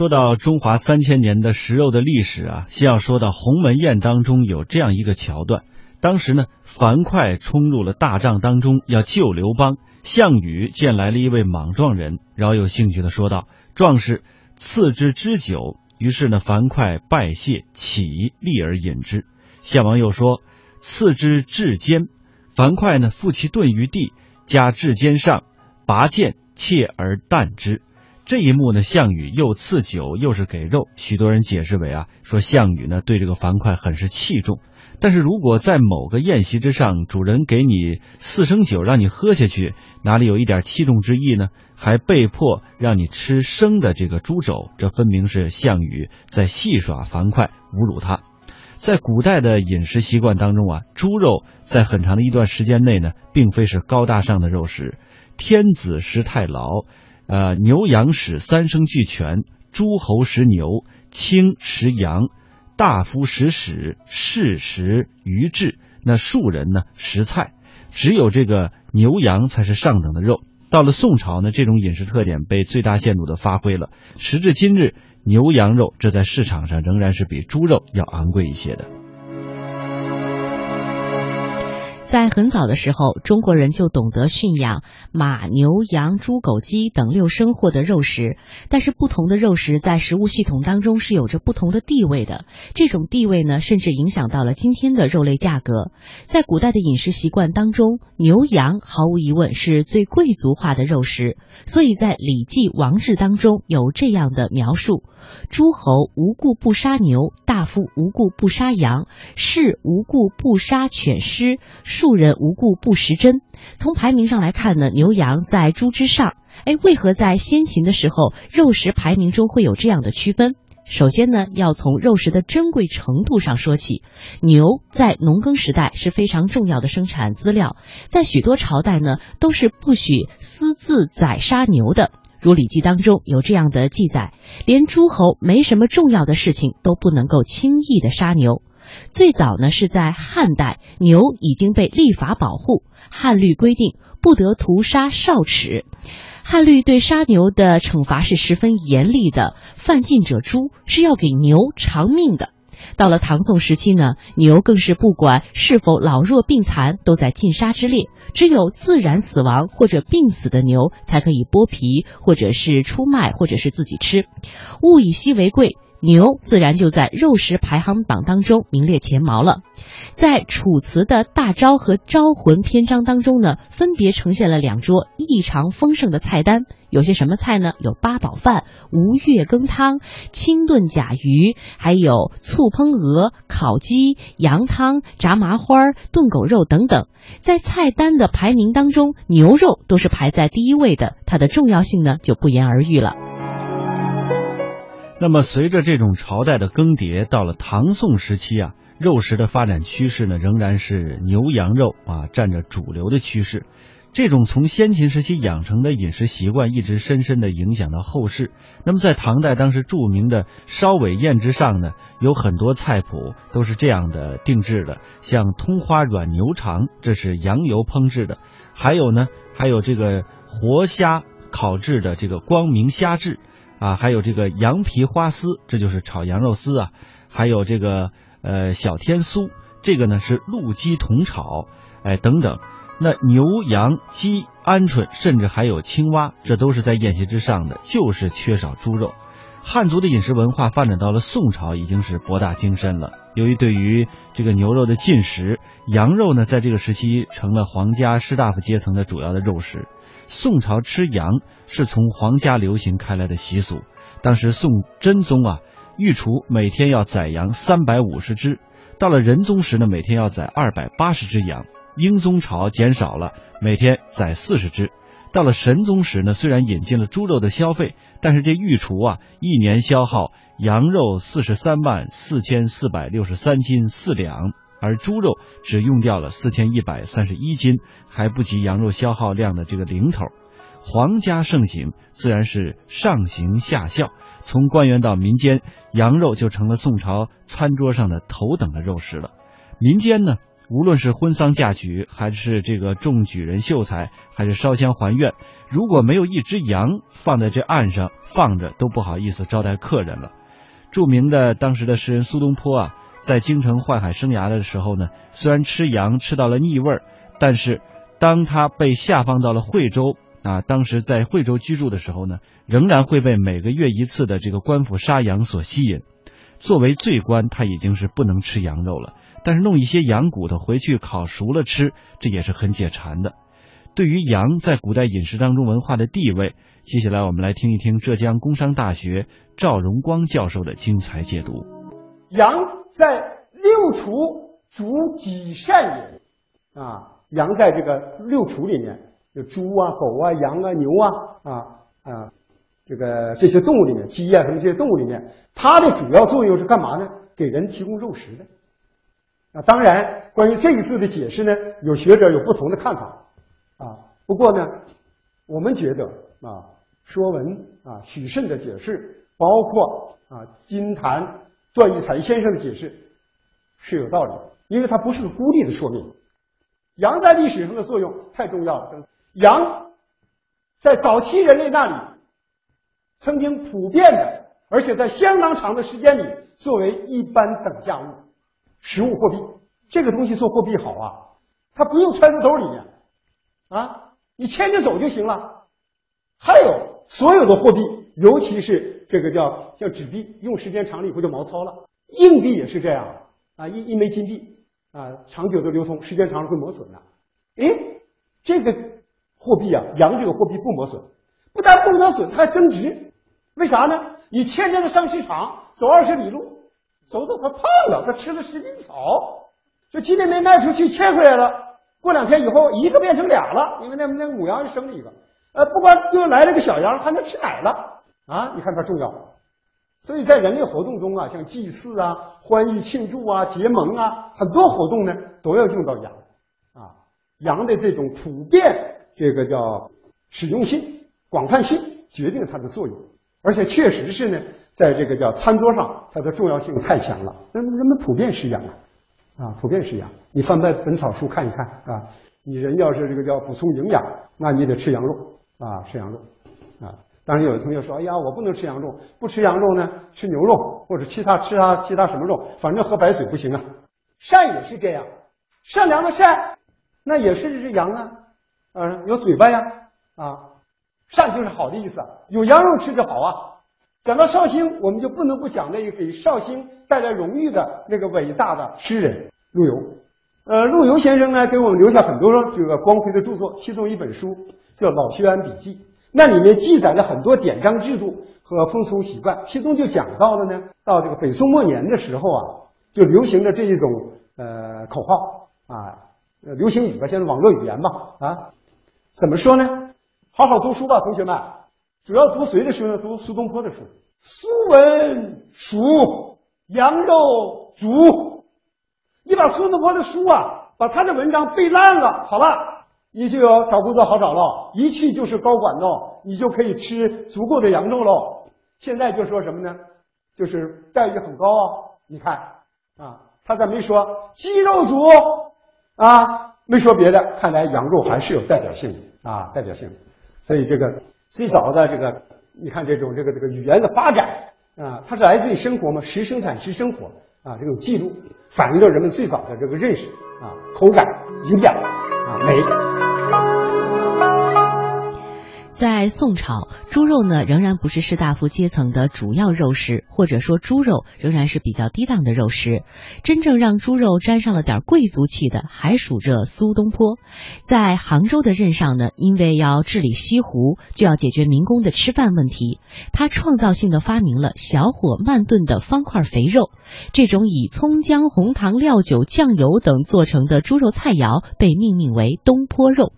说到中华三千年的食肉的历史啊，先要说到《鸿门宴》当中有这样一个桥段。当时呢，樊哙冲入了大帐当中，要救刘邦。项羽见来了一位莽撞人，饶有兴趣的说道：“壮士，赐之之酒。”于是呢，樊哙拜谢，起立而饮之。项王又说：“赐之至坚。”樊哙呢，负其盾于地，加至坚上，拔剑切而啖之。这一幕呢，项羽又赐酒，又是给肉。许多人解释为啊，说项羽呢对这个樊哙很是器重。但是如果在某个宴席之上，主人给你四升酒让你喝下去，哪里有一点器重之意呢？还被迫让你吃生的这个猪肘，这分明是项羽在戏耍樊哙，侮辱他。在古代的饮食习惯当中啊，猪肉在很长的一段时间内呢，并非是高大上的肉食。天子食太牢。呃，牛羊食三生俱全，诸侯食牛，卿食羊，大夫食屎，士食鱼翅，那庶人呢食菜，只有这个牛羊才是上等的肉。到了宋朝呢，这种饮食特点被最大限度的发挥了。时至今日，牛羊肉这在市场上仍然是比猪肉要昂贵一些的。在很早的时候，中国人就懂得驯养马、牛、羊、猪、狗、鸡等六生获得肉食。但是，不同的肉食在食物系统当中是有着不同的地位的。这种地位呢，甚至影响到了今天的肉类价格。在古代的饮食习惯当中，牛羊毫无疑问是最贵族化的肉食。所以在《礼记王制》当中有这样的描述：诸侯无故不杀牛，大夫无故不杀羊，士无故不杀犬狮。庶人无故不食珍。从排名上来看呢，牛羊在猪之上。哎，为何在先秦的时候肉食排名中会有这样的区分？首先呢，要从肉食的珍贵程度上说起。牛在农耕时代是非常重要的生产资料，在许多朝代呢都是不许私自宰杀牛的。如《礼记》当中有这样的记载，连诸侯没什么重要的事情都不能够轻易的杀牛。最早呢是在汉代，牛已经被立法保护。汉律规定不得屠杀少齿，汉律对杀牛的惩罚是十分严厉的，犯禁者诛，是要给牛偿命的。到了唐宋时期呢，牛更是不管是否老弱病残，都在禁杀之列。只有自然死亡或者病死的牛才可以剥皮，或者是出卖，或者是自己吃。物以稀为贵。牛自然就在肉食排行榜当中名列前茅了。在《楚辞》的大招和招魂篇章当中呢，分别呈现了两桌异常丰盛的菜单。有些什么菜呢？有八宝饭、吴越羹汤、清炖甲鱼，还有醋烹鹅、烤鸡、羊汤、炸麻花、炖狗肉等等。在菜单的排名当中，牛肉都是排在第一位的，它的重要性呢就不言而喻了。那么，随着这种朝代的更迭，到了唐宋时期啊，肉食的发展趋势呢，仍然是牛羊肉啊占着主流的趋势。这种从先秦时期养成的饮食习惯，一直深深的影响到后世。那么，在唐代当时著名的烧尾宴之上呢，有很多菜谱都是这样的定制的，像通花软牛肠，这是羊油烹制的；还有呢，还有这个活虾烤制的这个光明虾制。啊，还有这个羊皮花丝，这就是炒羊肉丝啊。还有这个呃小天酥，这个呢是鹿鸡同炒，哎等等。那牛羊鸡鹌鹑，甚至还有青蛙，这都是在宴席之上的，就是缺少猪肉。汉族的饮食文化发展到了宋朝，已经是博大精深了。由于对于这个牛肉的禁食，羊肉呢在这个时期成了皇家士大夫阶层的主要的肉食。宋朝吃羊是从皇家流行开来的习俗。当时宋真宗啊，御厨每天要宰羊三百五十只；到了仁宗时呢，每天要宰二百八十只羊。英宗朝减少了，每天宰四十只。到了神宗时呢，虽然引进了猪肉的消费，但是这御厨啊，一年消耗羊肉四十三万四千四百六十三斤四两。而猪肉只用掉了四千一百三十一斤，还不及羊肉消耗量的这个零头。皇家盛行，自然是上行下效。从官员到民间，羊肉就成了宋朝餐桌上的头等的肉食了。民间呢，无论是婚丧嫁娶，还是这个中举人秀才，还是烧香还愿，如果没有一只羊放在这岸上放着，都不好意思招待客人了。著名的当时的诗人苏东坡啊，在京城宦海生涯的时候呢，虽然吃羊吃到了腻味儿，但是当他被下放到了惠州啊，当时在惠州居住的时候呢，仍然会被每个月一次的这个官府杀羊所吸引。作为罪官，他已经是不能吃羊肉了。但是弄一些羊骨头回去烤熟了吃，这也是很解馋的。对于羊在古代饮食当中文化的地位，接下来我们来听一听浙江工商大学赵荣光教授的精彩解读。羊在六畜主己善也啊，羊在这个六畜里面，有猪啊、狗啊、羊啊、牛啊啊啊。这个这些动物里面，鸡啊什么这些动物里面，它的主要作用是干嘛呢？给人提供肉食的。啊，当然，关于这一字的解释呢，有学者有不同的看法啊。不过呢，我们觉得啊，《说文》啊，许慎的解释，包括啊金坛段玉才先生的解释是有道理，因为它不是个孤立的说明。羊在历史上的作用太重要了。羊在早期人类那里。曾经普遍的，而且在相当长的时间里，作为一般等价物、实物货币。这个东西做货币好啊，它不用揣在兜里面啊，你牵着走就行了。还有所有的货币，尤其是这个叫叫纸币，用时间长了以后就毛糙了。硬币也是这样啊，一一枚金币啊，长久的流通，时间长了会磨损的。哎，这个货币啊，洋这个货币不磨损，不但不磨损，它还增值。为啥呢？你牵着它上市场走二十里路，走走它胖了，它吃了十斤草，就今天没卖出去，牵回来了。过两天以后，一个变成俩了，因为那那母羊生了一个。呃，不光又来了个小羊，还能吃奶了啊！你看它重要。所以在人类活动中啊，像祭祀啊、欢愉庆祝啊、结盟啊，很多活动呢都要用到羊啊。羊的这种普遍，这个叫使用性、广泛性，决定它的作用。而且确实是呢，在这个叫餐桌上，它的重要性太强了。那人们普遍食羊啊，啊，普遍食羊。你翻翻《本草书》看一看啊，你人要是这个叫补充营养，那你得吃羊肉啊，吃羊肉啊。当然，有的同学说，哎呀，我不能吃羊肉，不吃羊肉呢，吃牛肉或者其他吃啊其他什么肉，反正喝白水不行啊。善也是这样，善良的善，那也是这只羊啊，嗯，有嘴巴呀，啊。善就是好的意思，有羊肉吃就好啊。讲到绍兴，我们就不能不讲那个给绍兴带来荣誉的那个伟大的诗人陆游。呃，陆游先生呢，给我们留下很多这个光辉的著作，其中一本书叫《老薛安笔记》，那里面记载了很多典章制度和风俗习惯，其中就讲到了呢，到这个北宋末年的时候啊，就流行的这一种呃口号啊，流行语吧，现在网络语言吧啊，怎么说呢？好好读书吧，同学们。主要读谁的书呢？读苏东坡的书。苏文蜀羊肉足。你把苏东坡的书啊，把他的文章背烂了，好了，你就要找工作好找了，一去就是高管喽，你就可以吃足够的羊肉喽。现在就说什么呢？就是待遇很高哦。你看啊，他这没说鸡肉煮啊，没说别的，看来羊肉还是有代表性的啊，代表性的。所以这个最早的这个，你看这种这个这个语言的发展啊，它是来自于生活嘛，食生产食生活啊，这种记录反映了人们最早的这个认识啊，口感、营养啊、美。在宋朝，猪肉呢仍然不是士大夫阶层的主要肉食，或者说猪肉仍然是比较低档的肉食。真正让猪肉沾上了点贵族气的，还属着苏东坡。在杭州的任上呢，因为要治理西湖，就要解决民工的吃饭问题，他创造性的发明了小火慢炖的方块肥肉。这种以葱姜红糖料酒酱油等做成的猪肉菜肴，被命名为东坡肉。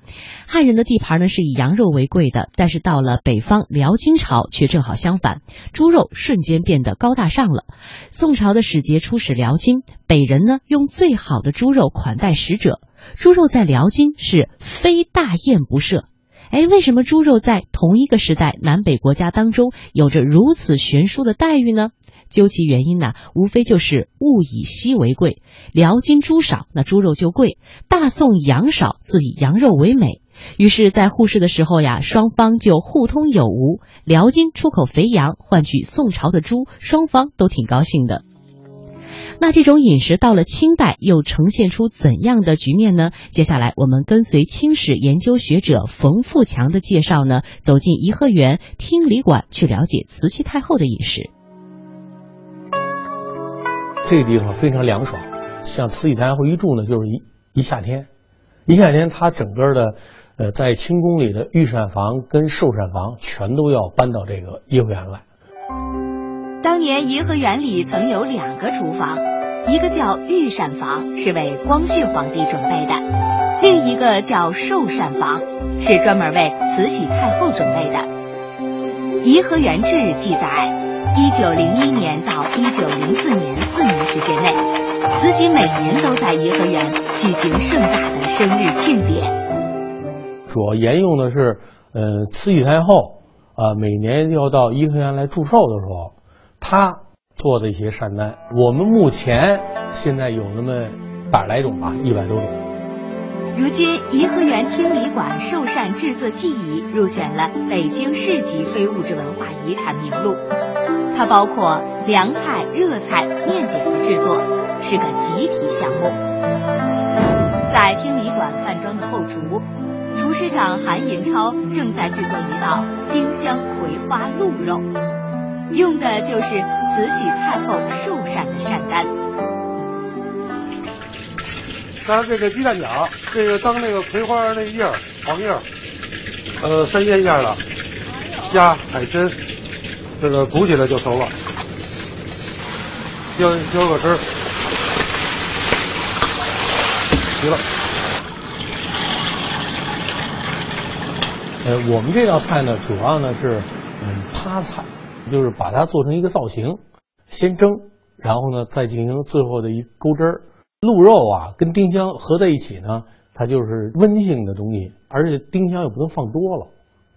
汉人的地盘呢是以羊肉为贵的。但是到了北方辽金朝，却正好相反，猪肉瞬间变得高大上了。宋朝的使节出使辽金，北人呢用最好的猪肉款待使者，猪肉在辽金是非大宴不设。哎，为什么猪肉在同一个时代南北国家当中有着如此悬殊的待遇呢？究其原因呢，无非就是物以稀为贵，辽金猪少，那猪肉就贵；大宋羊少，自以羊肉为美。于是，在互市的时候呀，双方就互通有无，辽金出口肥羊换取宋朝的猪，双方都挺高兴的。那这种饮食到了清代又呈现出怎样的局面呢？接下来我们跟随清史研究学者冯富强的介绍呢，走进颐和园听礼馆去了解慈禧太后的饮食。这个地方非常凉爽，像慈禧太后一住呢，就是一一夏天，一夏天她整个的呃在清宫里的御膳房跟寿膳房全都要搬到这个颐和园来。当年颐和园里曾有两个厨房，一个叫御膳房，是为光绪皇帝准备的；另一个叫寿膳房，是专门为慈禧太后准备的。《颐和园志》记载，一九零一年到一九零四年四年时间内，慈禧每年都在颐和园举行盛大的生日庆典。主要沿用的是，呃，慈禧太后啊，每年要到颐和园来祝寿的时候。他做的一些膳单，我们目前现在有那么百来种吧，一百多种。如今颐和园听礼馆寿膳制作技艺入选了北京市级非物质文化遗产名录，它包括凉菜、热菜、面点的制作，是个集体项目。在听礼馆饭庄的后厨，厨师长韩银超正在制作一道丁香葵花鹿肉。用的就是慈禧太后寿膳的膳单。当然，这个鸡蛋饺，这个当那个葵花那叶儿、黄叶儿，呃，三鲜馅的虾、海参，这个煮起来就熟了。浇浇个汁儿，齐了。呃，我们这道菜呢，主要呢是嗯趴菜。就是把它做成一个造型，先蒸，然后呢再进行最后的一勾汁儿。鹿肉啊跟丁香合在一起呢，它就是温性的东西，而且丁香也不能放多了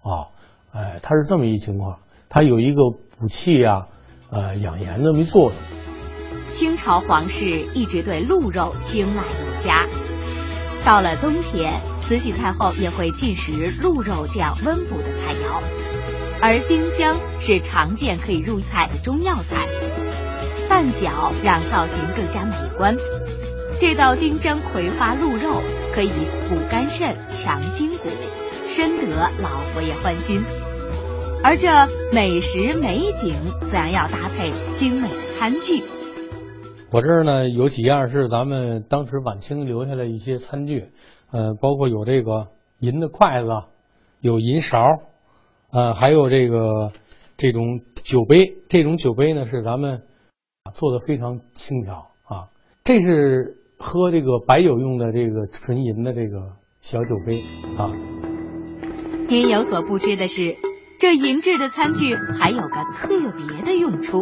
啊。哎，它是这么一情况，它有一个补气啊、呃养颜的么作用。清朝皇室一直对鹿肉青睐有加，到了冬天，慈禧太后也会进食鹿肉这样温补的菜肴。而丁香是常见可以入菜的中药材，拌饺让造型更加美观。这道丁香葵花鹿肉可以补肝肾、强筋骨，深得老佛爷欢心。而这美食美景自然要搭配精美的餐具。我这儿呢有几样是咱们当时晚清留下的一些餐具，呃，包括有这个银的筷子，有银勺。呃，还有这个这种酒杯，这种酒杯呢是咱们做的非常轻巧啊。这是喝这个白酒用的这个纯银的这个小酒杯啊。您有所不知的是，这银制的餐具还有个特别的用处。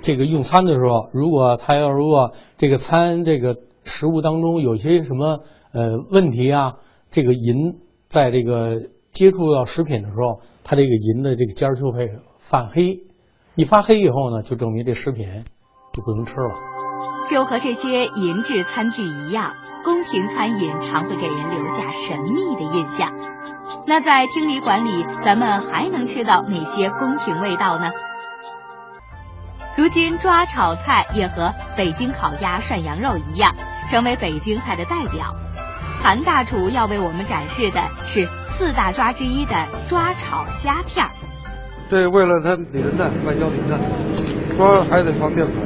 这个用餐的时候，如果他要如果这个餐这个食物当中有些什么呃问题啊，这个银在这个。接触到食品的时候，它这个银的这个尖儿就会泛黑，一发黑以后呢，就证明这食品就不能吃了。就和这些银质餐具一样，宫廷餐饮常会给人留下神秘的印象。那在听礼馆里，咱们还能吃到哪些宫廷味道呢？如今抓炒菜也和北京烤鸭、涮羊肉一样，成为北京菜的代表。韩大厨要为我们展示的是。四大抓之一的抓炒虾片儿，这为了它里的嫩，外焦里嫩，抓还得放淀粉，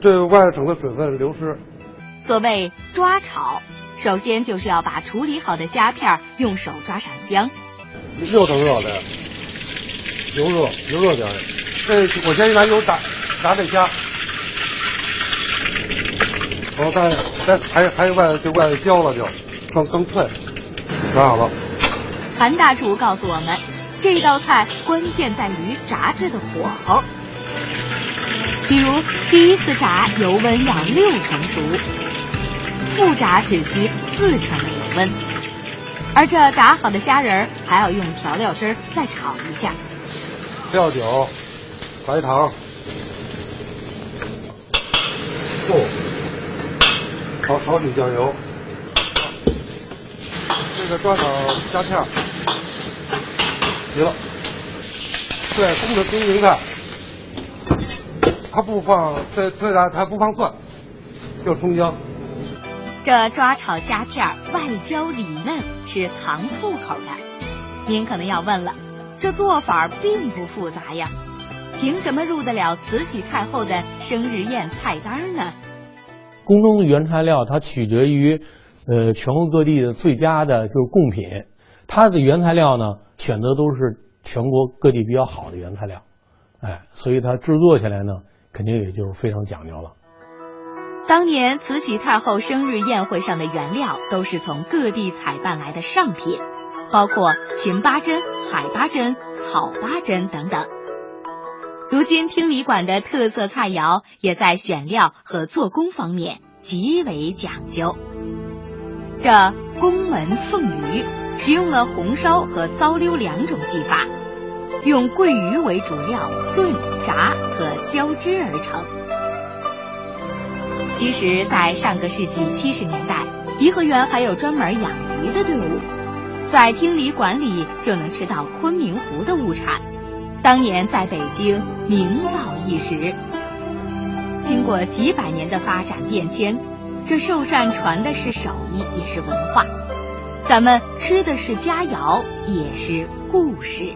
这外省的水分流失。所谓抓炒，首先就是要把处理好的虾片用手抓上浆。热腾热的，油热油热点儿。这我先拿油炸炸这虾，我再再还还外就外焦了就更更脆。炸好了。韩大厨告诉我们，这道菜关键在于炸制的火候。比如第一次炸油温要六成熟，复炸只需四成的油温。而这炸好的虾仁儿还要用调料汁儿再炒一下。料酒、白糖，哦，好少许酱油，这个抓炒虾片儿，齐了。对，冬的空心菜，它不放，这这它它不放蒜，就葱姜。这抓炒虾片外焦里嫩，是糖醋口的。您可能要问了，这做法并不复杂呀，凭什么入得了慈禧太后的生日宴菜单呢？宫中的原材料它取决于，呃，全国各地的最佳的就是贡品，它的原材料呢选择都是全国各地比较好的原材料，哎，所以它制作起来呢肯定也就是非常讲究了。当年慈禧太后生日宴会上的原料都是从各地采办来的上品，包括秦八珍、海八珍、草八珍等等。如今听礼馆的特色菜肴也在选料和做工方面极为讲究。这宫门凤鱼使用了红烧和糟溜两种技法，用桂鱼为主料炖、炸和浇汁而成。其实，在上个世纪七十年代，颐和园还有专门养鱼的队伍，在听里馆里就能吃到昆明湖的物产，当年在北京名噪一时。经过几百年的发展变迁，这寿膳传的是手艺，也是文化，咱们吃的是佳肴，也是故事。